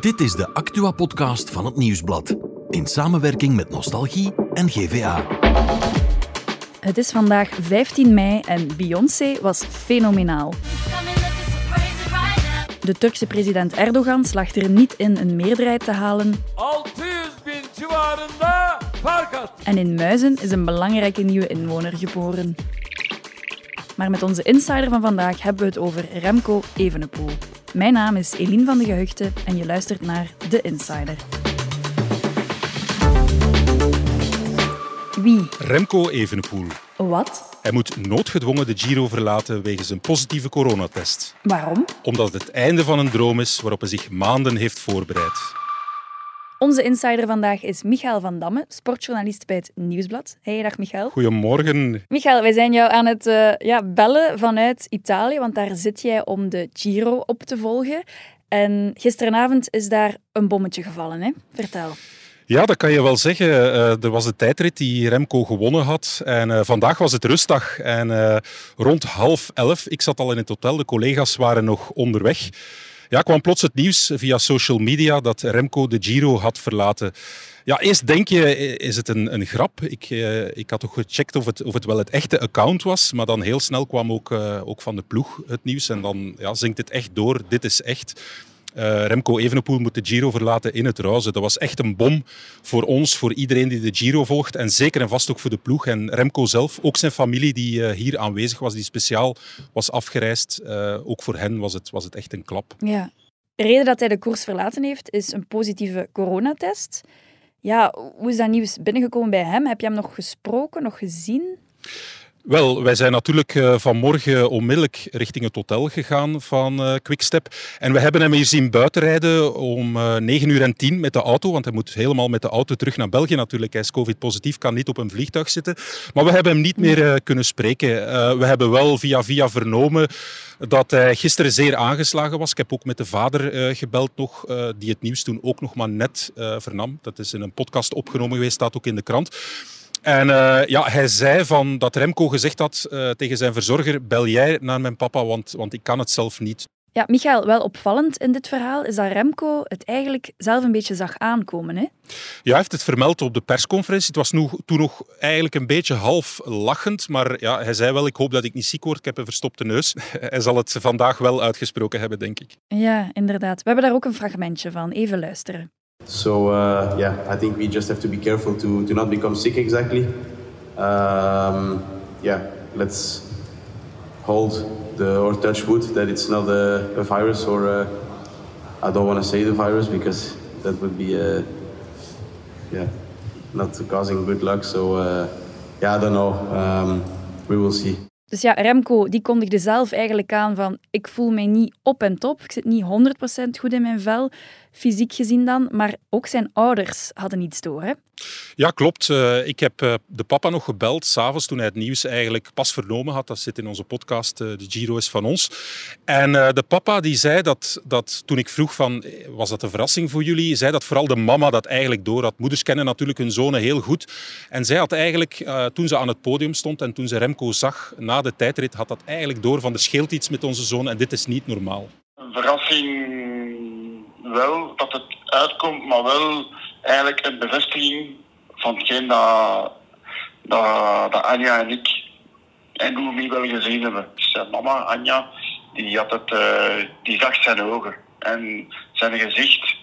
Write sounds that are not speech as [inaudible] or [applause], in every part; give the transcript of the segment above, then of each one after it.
Dit is de Actua-podcast van het Nieuwsblad. In samenwerking met Nostalgie en GVA. Het is vandaag 15 mei en Beyoncé was fenomenaal. De Turkse president Erdogan slaagt er niet in een meerderheid te halen. 600 bin civarında fark attı. En in Muizen is een belangrijke nieuwe inwoner geboren. Maar met onze insider van vandaag hebben we het over Remco Evenepoel. Mijn naam is Eline van de Gehuchte en je luistert naar The Insider. Wie? Remco Evenepoel. Wat? Hij moet noodgedwongen de Giro verlaten wegens een positieve coronatest. Waarom? Omdat het het einde van een droom is waarop hij zich maanden heeft voorbereid. Onze insider vandaag is Michael van Damme, sportjournalist bij het Nieuwsblad. Hey, dag Michael. Goedemorgen. Michael, wij zijn jou aan het eh, ja, bellen vanuit Italië, want daar zit jij om de Giro op te volgen. En gisteravond is daar een bommetje gevallen, hè? Vertel. Ja, dat kan je wel zeggen. Eh, er was een tijdrit die Remco gewonnen had. En eh, vandaag was het rustdag. En rond half elf, ik zat al in het hotel, de collega's waren nog onderweg. Ja, kwam plots het nieuws via social media dat Remco de Giro had verlaten. Ja, eerst denk je, is het een, een grap? Ik, eh, ik had ook gecheckt of het, of het wel het echte account was. Maar dan heel snel kwam ook, eh, ook van de ploeg het nieuws. En dan ja, zingt het echt door. Dit is echt. Eh, Remco Evenepoel moet de Giro verlaten in het rauzen. Dat was echt een bom voor ons, voor iedereen die de Giro volgt. En zeker en vast ook voor de ploeg. En Remco zelf, ook zijn familie die eh, hier aanwezig was, die speciaal was afgereisd. eh, ook voor hen was het, was het echt een klap. Ja. De reden dat hij de koers verlaten heeft, is een positieve coronatest. Ja, hoe is dat nieuws binnengekomen bij hem? Heb je hem nog gesproken, nog gezien? Wel, wij zijn natuurlijk eh, vanmorgen onmiddellijk richting het hotel gegaan van eh, Quickstep. En we hebben hem hier zien buitenrijden om eh 9 uur en 10 met de auto. Want hij moet helemaal met de auto terug naar België natuurlijk. Hij is covid-positief, kan niet op een vliegtuig zitten. Maar we hebben hem niet meer eh, kunnen spreken. Eh, we hebben wel via via vernomen dat hij gisteren zeer aangeslagen was. Ik heb ook met de vader eh, gebeld nog, eh, die het nieuws toen ook nog maar net eh, vernam. Dat is in een podcast opgenomen geweest, staat ook in de krant. En eh, ja, hij zei van dat Remco gezegd had eh, tegen zijn verzorger: bel jij naar mijn papa, want, want ik kan het zelf niet. Ja, Michael, wel opvallend in dit verhaal is dat Remco het eigenlijk zelf een beetje zag aankomen. Hè? Ja, hij heeft het vermeld op de persconferentie. Het was nog, toen nog eigenlijk een beetje half lachend, maar ja, hij zei wel: ik hoop dat ik niet ziek word, ik heb een verstopte neus. [laughs] hij zal het vandaag wel uitgesproken hebben, denk ik. Ja, inderdaad. We hebben daar ook een fragmentje van. Even luisteren. So uh, yeah, I think we just have to be careful to, to not become sick exactly. Um, yeah, let's hold the or touch wood that it's not a, a virus or a, I don't want to say the virus because that would be uh, yeah not causing good luck. So uh, yeah, I don't know. Um, we will see. Dus ja, Remco die kondigde zelf eigenlijk aan van ik voel mij niet op en top, ik zit niet 100% goed in mijn vel, fysiek gezien dan, maar ook zijn ouders hadden iets door. Hè? Ja, klopt. Eh, ik heb eh, de papa nog gebeld, s'avonds, toen hij het nieuws eigenlijk pas vernomen had. Dat zit in onze podcast, eh, De Giro is van ons. En eh, de papa die zei dat, dat, toen ik vroeg van, was dat een verrassing voor jullie? Zei dat vooral de mama dat eigenlijk door had. Moeders kennen natuurlijk hun zonen heel goed. En zij had eigenlijk, eh, toen ze aan het podium stond en toen ze Remco zag na de tijdrit, had dat eigenlijk door van, er scheelt iets met onze zoon en dit is niet normaal. een verrassing wel dat het uitkomt, maar wel eigenlijk een bevestiging van hetgeen dat, dat, dat Anja en ik en Louis wel gezien hebben. Zijn mama, Anja, die, had het, eh, die zag zijn ogen en zijn gezicht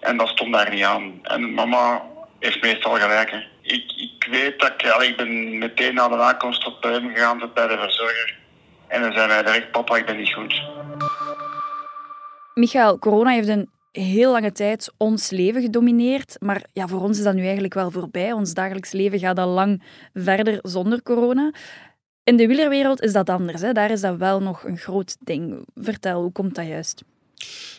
en dat stond daar niet aan. En mama heeft meestal gelijk. Ik, ik weet dat ik, ben meteen na de aankomst bij hem gegaan, bij de verzorger. En dan zei hij direct, papa, ik ben niet goed. Michael, corona heeft een heel lange tijd ons leven gedomineerd, maar ja, voor ons is dat nu eigenlijk wel voorbij. Ons dagelijks leven gaat al lang verder zonder corona. In de wielerwereld is dat anders. Hè? Daar is dat wel nog een groot ding. Vertel, hoe komt dat juist?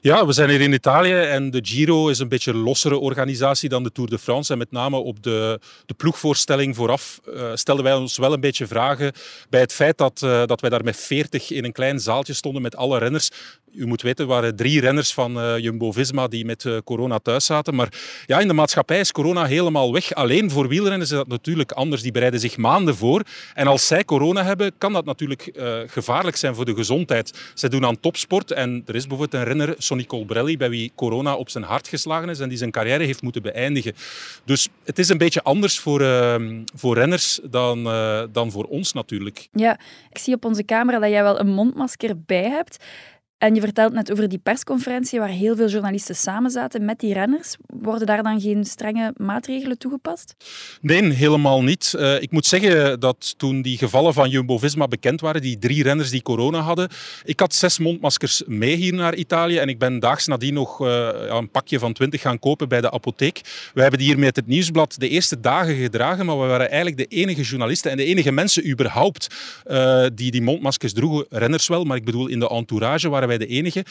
Ja, we zijn hier in Italië en de Giro is een beetje een lossere organisatie dan de Tour de France. En met name op de, de ploegvoorstelling vooraf uh, stelden wij ons wel een beetje vragen bij het feit dat, uh, dat wij daar met 40 in een klein zaaltje stonden met alle renners. U moet weten, er waren drie renners van uh, Jumbo-Visma die met corona thuis zaten. Maar ja, in de maatschappij is corona helemaal weg. Alleen voor wielrenners is dat natuurlijk anders. Die bereiden zich maanden voor. En als zij corona hebben, kan dat natuurlijk gevaarlijk zijn voor de gezondheid. Zij doen aan topsport en er is bijvoorbeeld een renner, Sonny Colbrelli, bij wie corona op zijn hart geslagen is en die zijn carrière heeft moeten beëindigen. Dus het is een beetje anders voor, ehm, voor renners dan, eh, dan voor ons natuurlijk. Ja, ik zie op onze camera dat jij wel een mondmasker bij hebt. En je vertelt net over die persconferentie waar heel veel journalisten samen zaten met die renners. Worden daar dan geen strenge maatregelen toegepast? Nee, helemaal niet. Uh, ik moet zeggen dat toen die gevallen van Jumbo-Visma bekend waren, die drie renners die corona hadden, ik had zes mondmaskers mee hier naar Italië en ik ben daags nadien nog uh, een pakje van twintig gaan kopen bij de apotheek. We hebben die hier met het Nieuwsblad de eerste dagen gedragen, maar we waren eigenlijk de enige journalisten en de enige mensen überhaupt uh, die die mondmaskers droegen. Renners wel, maar ik bedoel in de entourage waren wij de enige.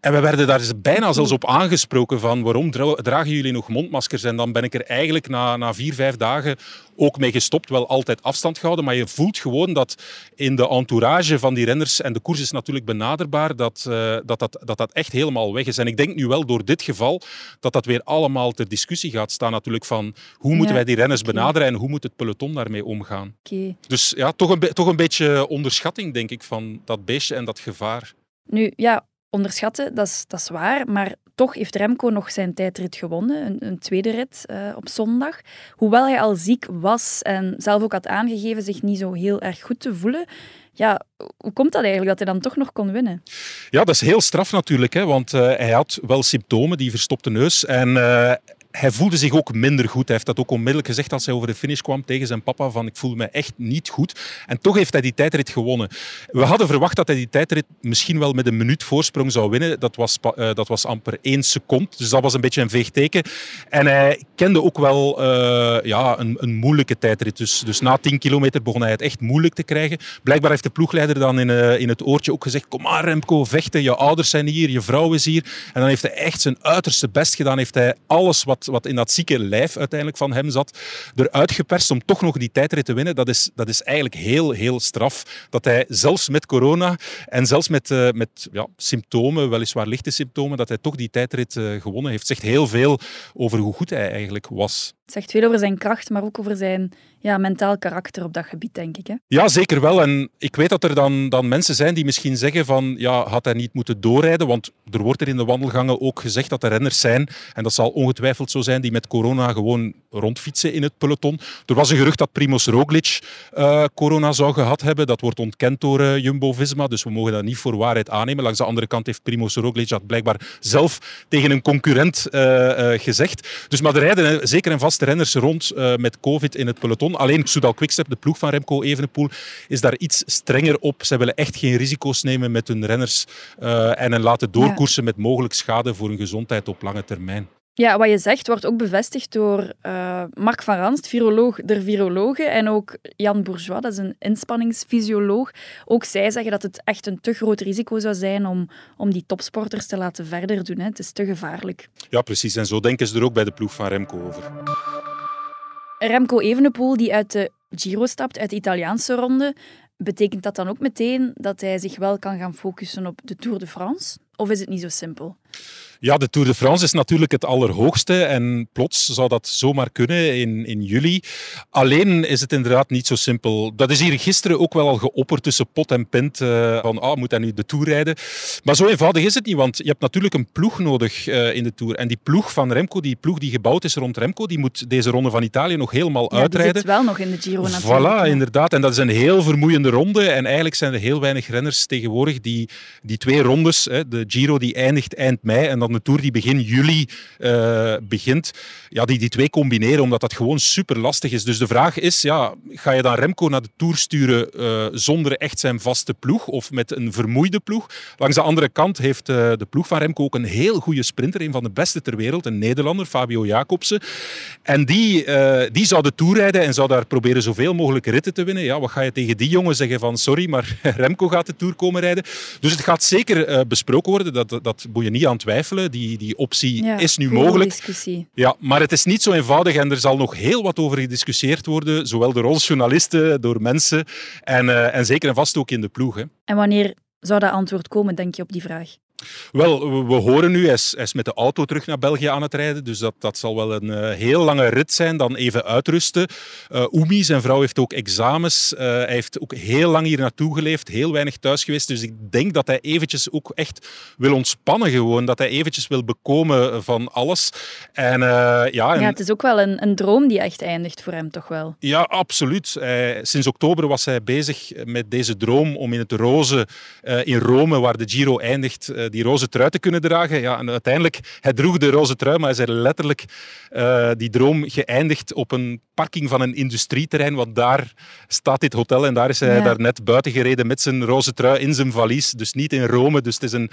En we werden daar bijna zelfs op aangesproken van waarom dragen jullie nog mondmaskers? En dan ben ik er eigenlijk na, na vier, vijf dagen ook mee gestopt. Wel altijd afstand gehouden, maar je voelt gewoon dat in de entourage van die renners, en de koers is natuurlijk benaderbaar, dat, uh, dat, dat, dat dat echt helemaal weg is. En ik denk nu wel door dit geval dat dat weer allemaal ter discussie gaat staan natuurlijk van hoe moeten wij die renners okay. benaderen en hoe moet het peloton daarmee omgaan. Okay. Dus ja, toch een, toch een beetje onderschatting denk ik van dat beestje en dat gevaar. Nu, ja, onderschatten, dat is, dat is waar, maar toch heeft Remco nog zijn tijdrit gewonnen, een, een tweede rit uh, op zondag. Hoewel hij al ziek was en zelf ook had aangegeven zich niet zo heel erg goed te voelen, ja, hoe komt dat eigenlijk dat hij dan toch nog kon winnen? Ja, dat is heel straf natuurlijk, hè, want uh, hij had wel symptomen, die verstopte neus. En uh, hij voelde zich ook minder goed. Hij heeft dat ook onmiddellijk gezegd als hij over de finish kwam tegen zijn papa van ik voel me echt niet goed. En toch heeft hij die tijdrit gewonnen. We hadden verwacht dat hij die tijdrit misschien wel met een minuut voorsprong zou winnen. Dat was, uh, dat was amper één seconde. Dus dat was een beetje een veegteken. En hij kende ook wel uh, ja, een, een, moeilijke tijdrit. Dus, dus na 10 kilometer begon hij het echt moeilijk te krijgen. Blijkbaar heeft de ploegleider dan in, uh, in het oortje ook gezegd kom maar Remco, vechten. Je ouders zijn hier, je vrouw is hier. En dan heeft hij echt zijn uiterste best gedaan. Heeft hij alles wat wat in dat zieke lijf uiteindelijk van hem zat, eruit geperst om toch nog die tijdrit te winnen. Dat is, dat is eigenlijk heel, heel straf. Dat hij zelfs met corona en zelfs met, uh, met ja, symptomen, weliswaar lichte symptomen, dat hij toch die tijdrit uh, gewonnen heeft. Zegt heel veel over hoe goed hij eigenlijk was. Het zegt veel over zijn kracht, maar ook over zijn ja, mentaal karakter op dat gebied, denk ik. Hè? Ja, zeker wel. En ik weet dat er dan, dan mensen zijn die misschien zeggen van ja, had hij niet moeten doorrijden? Want er wordt er in de wandelgangen ook gezegd dat er renners zijn, en dat zal ongetwijfeld zo zijn, die met corona gewoon rondfietsen in het peloton. Er was een gerucht dat Primoz Roglic uh, corona zou gehad hebben. Dat wordt ontkend door uh, Jumbo-Visma, dus we mogen dat niet voor waarheid aannemen. Langs de andere kant heeft Primoz Roglic dat blijkbaar zelf tegen een concurrent uh, gezegd. Dus maar er rijden zeker en vast renners rond met covid in het peloton. Alleen Soudal Quickstep, de ploeg van Remco Evenepoel, is daar iets strenger op. Ze willen echt geen risico's nemen met hun renners en hen laten doorkoersen ja. met mogelijk schade voor hun gezondheid op lange termijn. Ja, wat je zegt wordt ook bevestigd door uh, Mark van Ranst, viroloog der virologen, en ook Jan Bourgeois, dat is een inspanningsfysioloog. Ook zij zeggen dat het echt een te groot risico zou zijn om, om die topsporters te laten verder doen. Hè. Het is te gevaarlijk. Ja, precies. En zo denken ze er ook bij de ploeg van Remco over. Remco Evenepoel, die uit de Giro stapt, uit de Italiaanse ronde, betekent dat dan ook meteen dat hij zich wel kan gaan focussen op de Tour de France? Of is het niet zo simpel? Ja, de Tour de France is natuurlijk het allerhoogste en plots zou dat zomaar kunnen in, in juli. Alleen is het inderdaad niet zo simpel. Dat is hier gisteren ook wel al geopperd tussen pot en pint uh, van ah, moet hij nu de Tour rijden? Maar zo eenvoudig is het niet, want je hebt natuurlijk een ploeg nodig uh, in de Tour. En die ploeg van Remco, die ploeg die gebouwd is rond Remco, die moet deze ronde van Italië nog helemaal ja, uitrijden. Die zit wel nog in de Giro natuurlijk. Voilà, inderdaad. En dat is een heel vermoeiende ronde. En eigenlijk zijn er heel weinig renners tegenwoordig die die twee rondes, hè, de Giro die eindigt eind mei en dan de Tour die begin juli uh, begint, ja, die die twee combineren, omdat dat gewoon super lastig is. Dus de vraag is, ja, ga je dan Remco naar de Tour sturen uh, zonder echt zijn vaste ploeg of met een vermoeide ploeg? Langs de andere kant heeft uh, de ploeg van Remco ook een heel goede sprinter, een van de beste ter wereld, een Nederlander, Fabio Jacobsen. En die, die zou de Tour rijden en zou daar proberen zoveel mogelijk ritten te winnen. Ja, wat ga je tegen die jongen zeggen van, sorry, maar [laughs] Remco gaat de Tour komen rijden? Dus het gaat zeker besproken worden, dat, dat moet je niet aan twijfelen. Die, die optie ja, is nu mogelijk. Discussie. Ja, maar het is niet zo eenvoudig en er zal nog heel wat over gediscussieerd worden, zowel door ons journalisten, door mensen en, uh, en zeker en vast ook in de ploeg. Hè. En wanneer zou dat antwoord komen, denk je, op die vraag? Wel, we, horen nu, hij is, hij is met de auto terug naar België aan het rijden. Dus dat, dat zal wel een eh, heel lange rit zijn, dan even uitrusten. Uh, Oemi, zijn vrouw, heeft ook examens. Uh, hij heeft ook heel lang hier naartoe geleefd, heel weinig thuis geweest. Dus ik denk dat hij eventjes ook echt wil ontspannen gewoon. Dat hij eventjes wil bekomen van alles. En, ja, en... ja, het is ook wel een, een droom die echt eindigt voor hem, toch wel? Ja, absoluut. Sinds oktober was hij bezig met deze droom om in het roze in Rome, waar de Giro eindigt, die roze trui te kunnen dragen. Ja, en uiteindelijk, hij droeg de roze trui, maar hij is letterlijk uh, die droom geëindigd op een parking van een industrieterrein, want daar staat dit hotel en daar is hij ja. daar net buiten gereden met zijn roze trui in zijn valies. Dus niet in Rome, dus het is een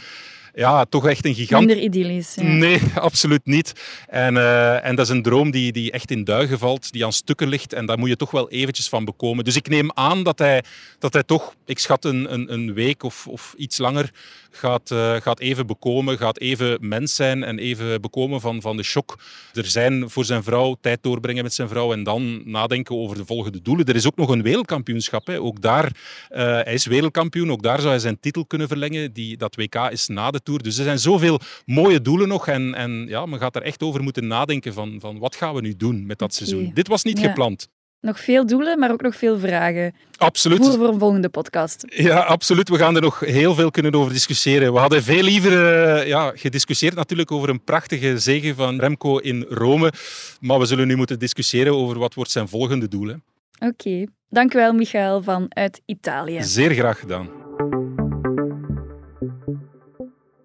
ja, toch echt een gigant. Minder idyllisch. Ja. Nee, [laughs] absoluut niet. En, uh, en dat is een droom die, die echt in duigen valt, die aan stukken ligt. En daar moet je toch wel eventjes van bekomen. Dus ik neem aan dat hij, dat hij toch, ik schat een, een, een week of, of iets langer, gaat, uh, gaat even bekomen, gaat even mens zijn en even bekomen van, van de shock. Er zijn voor zijn vrouw tijd doorbrengen met zijn vrouw en dan nadenken over de volgende doelen. Er is ook nog een wereldkampioenschap. Hè. Ook daar, uh, hij is wereldkampioen, ook daar zou hij zijn titel kunnen verlengen. Die, dat WK is na de Tour. Dus er zijn zoveel mooie doelen nog en, en ja, men gaat er echt over moeten nadenken van, van wat gaan we nu doen met dat okay. seizoen. Dit was niet ja. gepland. Nog veel doelen, maar ook nog veel vragen. Absoluut. Voor, voor een volgende podcast. Ja, absoluut. We gaan er nog heel veel kunnen over discussiëren. We hadden veel liever uh, ja, gediscussieerd natuurlijk over een prachtige zege van Remco in Rome. Maar we zullen nu moeten discussiëren over wat wordt zijn volgende doel. Oké. Okay. Dank u wel, Michael, vanuit Italië. Zeer graag gedaan.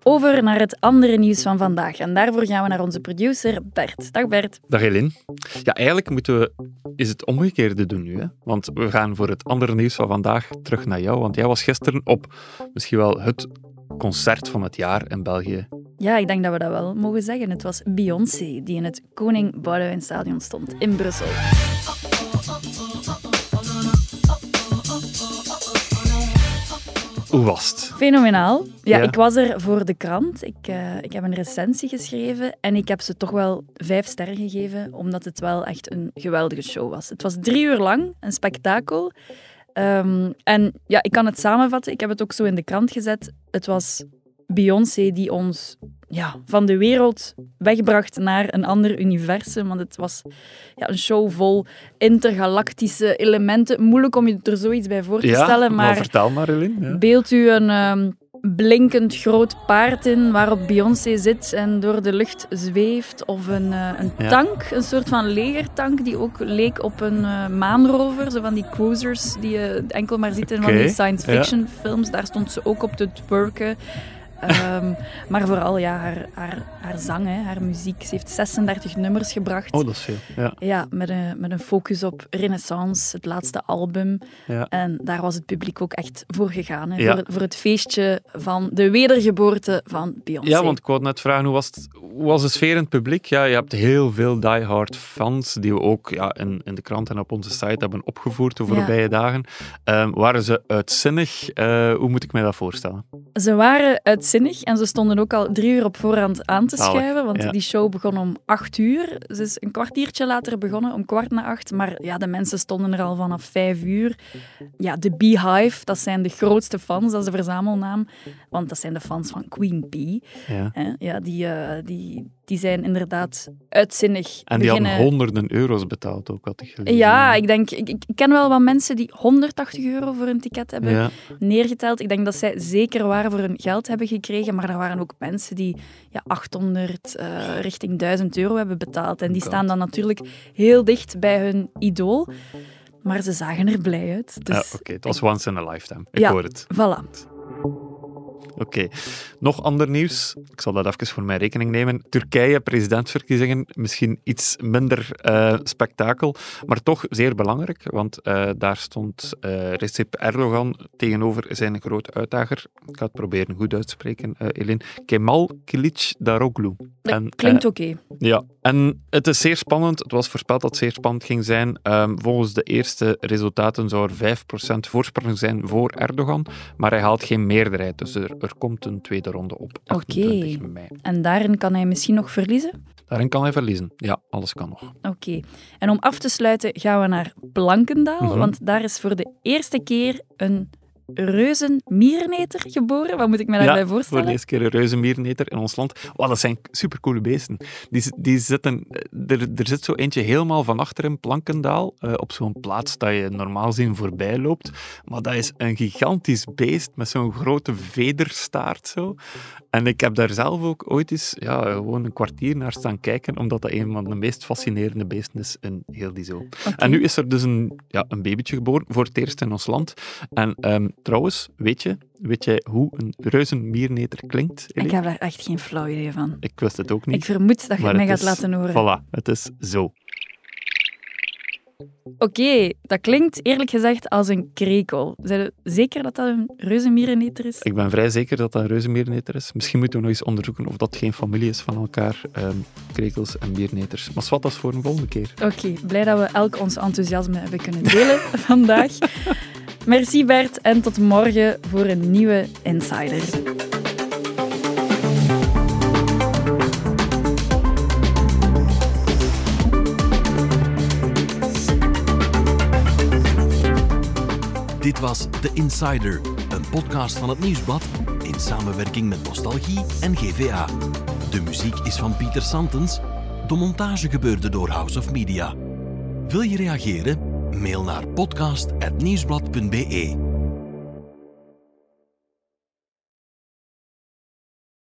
Over naar het andere nieuws van vandaag. En daarvoor gaan we naar onze producer Bert. Dag Bert. Dag Elin. Ja, eigenlijk moeten we is het omgekeerde doen nu. Hè? Want we gaan voor het andere nieuws van vandaag terug naar jou. Want jij was gisteren op misschien wel het concert van het jaar in België. Ja, ik denk dat we dat wel mogen zeggen. Het was Beyoncé die in het Koning Boudewijn Stadion stond in Brussel. Hoe was het? Fenomenaal. Ja, ja, ik was er voor de krant. Ik, uh, ik heb een recensie geschreven en ik heb ze toch wel vijf sterren gegeven, omdat het wel echt een geweldige show was. Het was drie uur lang, een spektakel. Um, en ja, ik kan het samenvatten. Ik heb het ook zo in de krant gezet. Het was Beyoncé die ons ja, van de wereld wegbracht naar een ander universum. Want het was ja, een show vol intergalactische elementen. Moeilijk om je er zoiets bij voor te ja, stellen. Maar, maar vertel maar, Elin. Ja. Beeld u een um, blinkend groot paard in waarop Beyoncé zit en door de lucht zweeft. Of een, uh, een tank, een soort van legertank die ook leek op een uh, maanrover. Zo van die cruisers die je enkel maar ziet in okay. van die science fiction films. Daar stond ze ook op te twerken. Um, maar vooral ja, haar, haar, haar zang, hè, haar muziek. Ze heeft 36 nummers gebracht. Oh, dat is veel. Ja, ja met, een, met een focus op Renaissance, het laatste album. Ja. En daar was het publiek ook echt voor gegaan. Hè, ja. voor, voor het feestje van de wedergeboorte van Beyoncé. Ja, want ik wou net vragen, hoe was, het, hoe was de sfeer in het publiek? Ja, je hebt heel veel diehard fans die we ook ja, in, in de krant en op onze site hebben opgevoerd de voorbije dagen. Um, waren ze uitzinnig? Uh, hoe moet ik mij dat voorstellen? Ze waren uitzinnig en ze stonden ook al drie uur op voorhand aan te schuiven, want ja. die show begon om acht uur. Ze is een kwartiertje later begonnen, om kwart na acht. Maar ja, de mensen stonden er al vanaf vijf uur. Ja, de Beehive, dat zijn de grootste fans, dat is de verzamelnaam. Want dat zijn de fans van Queen Bee. Ja, ja die, uh, die, die zijn inderdaad uitzinnig. En die beginnen... hadden honderden euro's betaald ook, had ik gelezen. Ja, ik denk, ik, ik, ken wel wat mensen die 180 euro voor een ticket hebben ja. neergeteld. Ik denk dat zij zeker waar voor hun geld hebben gekregen, maar er waren ook mensen die ja, 800 uh, richting 1000 euro hebben betaald. En die staan dan natuurlijk heel dicht bij hun idool. Maar ze zagen er blij uit. Dus ja, oké. Okay. Het was once in a lifetime. Ik ja, hoor het. Voilà. Oké. Nog ander nieuws. Ik zal dat even voor mijn rekening nemen. Turkije, presidentsverkiezingen. Misschien iets minder uh, spektakel, maar toch zeer belangrijk. Want uh, daar stond uh, Recep Erdogan tegenover zijn grote uitdager. Ik ga het proberen goed uit te spreken, Elin. Kemal Kılıçdaroğlu. Dat klinkt oké. Okay. Ja. En het is zeer spannend. Het was voorspeld dat het zeer spannend ging zijn. Um, volgens de eerste resultaten zou er 5% voorsprong zijn voor Erdogan. Maar hij haalt geen meerderheid. Dus er, er komt een tweede ronde op. 28 okay. mei. En daarin kan hij misschien nog verliezen? Daarin kan hij verliezen. Ja, alles kan nog. Oké. Okay. En om af te sluiten gaan we naar Blankendaal. Mhm. Want daar is voor de eerste keer een reuzenmierneter geboren. Wat moet ik me daarbij ja, voorstellen? voor de eerste keer een reuzenmierneter in ons land. Oh, dat zijn supercoole beesten. Die, die zitten, er, er zit zo eentje helemaal van achter in Plankendaal, uh, op zo'n plaats dat je normaal zien voorbij loopt. Maar dat is een gigantisch beest met zo'n grote vederstaart. Zo. En ik heb daar zelf ook ooit eens ja, gewoon een kwartier naar staan kijken, omdat dat een van de meest fascinerende beesten is in heel die zoo. Okay. En nu is er dus een, ja, een babytje geboren, voor het eerst in ons land. En um, trouwens, weet je, weet jij hoe een reuzenmierneter klinkt? Elie? Ik heb daar echt geen flauw idee van. Ik wist het ook niet. Ik vermoed dat je het mij gaat is, laten horen. Voilà, het is zo. Oké, okay, dat klinkt eerlijk gezegd als een krekel. Zijn je zeker dat dat een reuzenmierenneter is? Ik ben vrij zeker dat dat een reuzenmierenneter is. Misschien moeten we nog eens onderzoeken of dat geen familie is van elkaar, um, krekels en mierneters. Maar wat dat is voor een volgende keer. Oké, okay, blij dat we elk ons enthousiasme hebben kunnen delen [laughs] vandaag. Merci Bert en tot morgen voor een nieuwe Insider. Dit was The Insider, een podcast van het Nieuwsblad in samenwerking met Nostalgie en GVA. De muziek is van Pieter Santens. De montage gebeurde door House of Media. Wil je reageren? Mail naar podcast.nieuwsblad.be.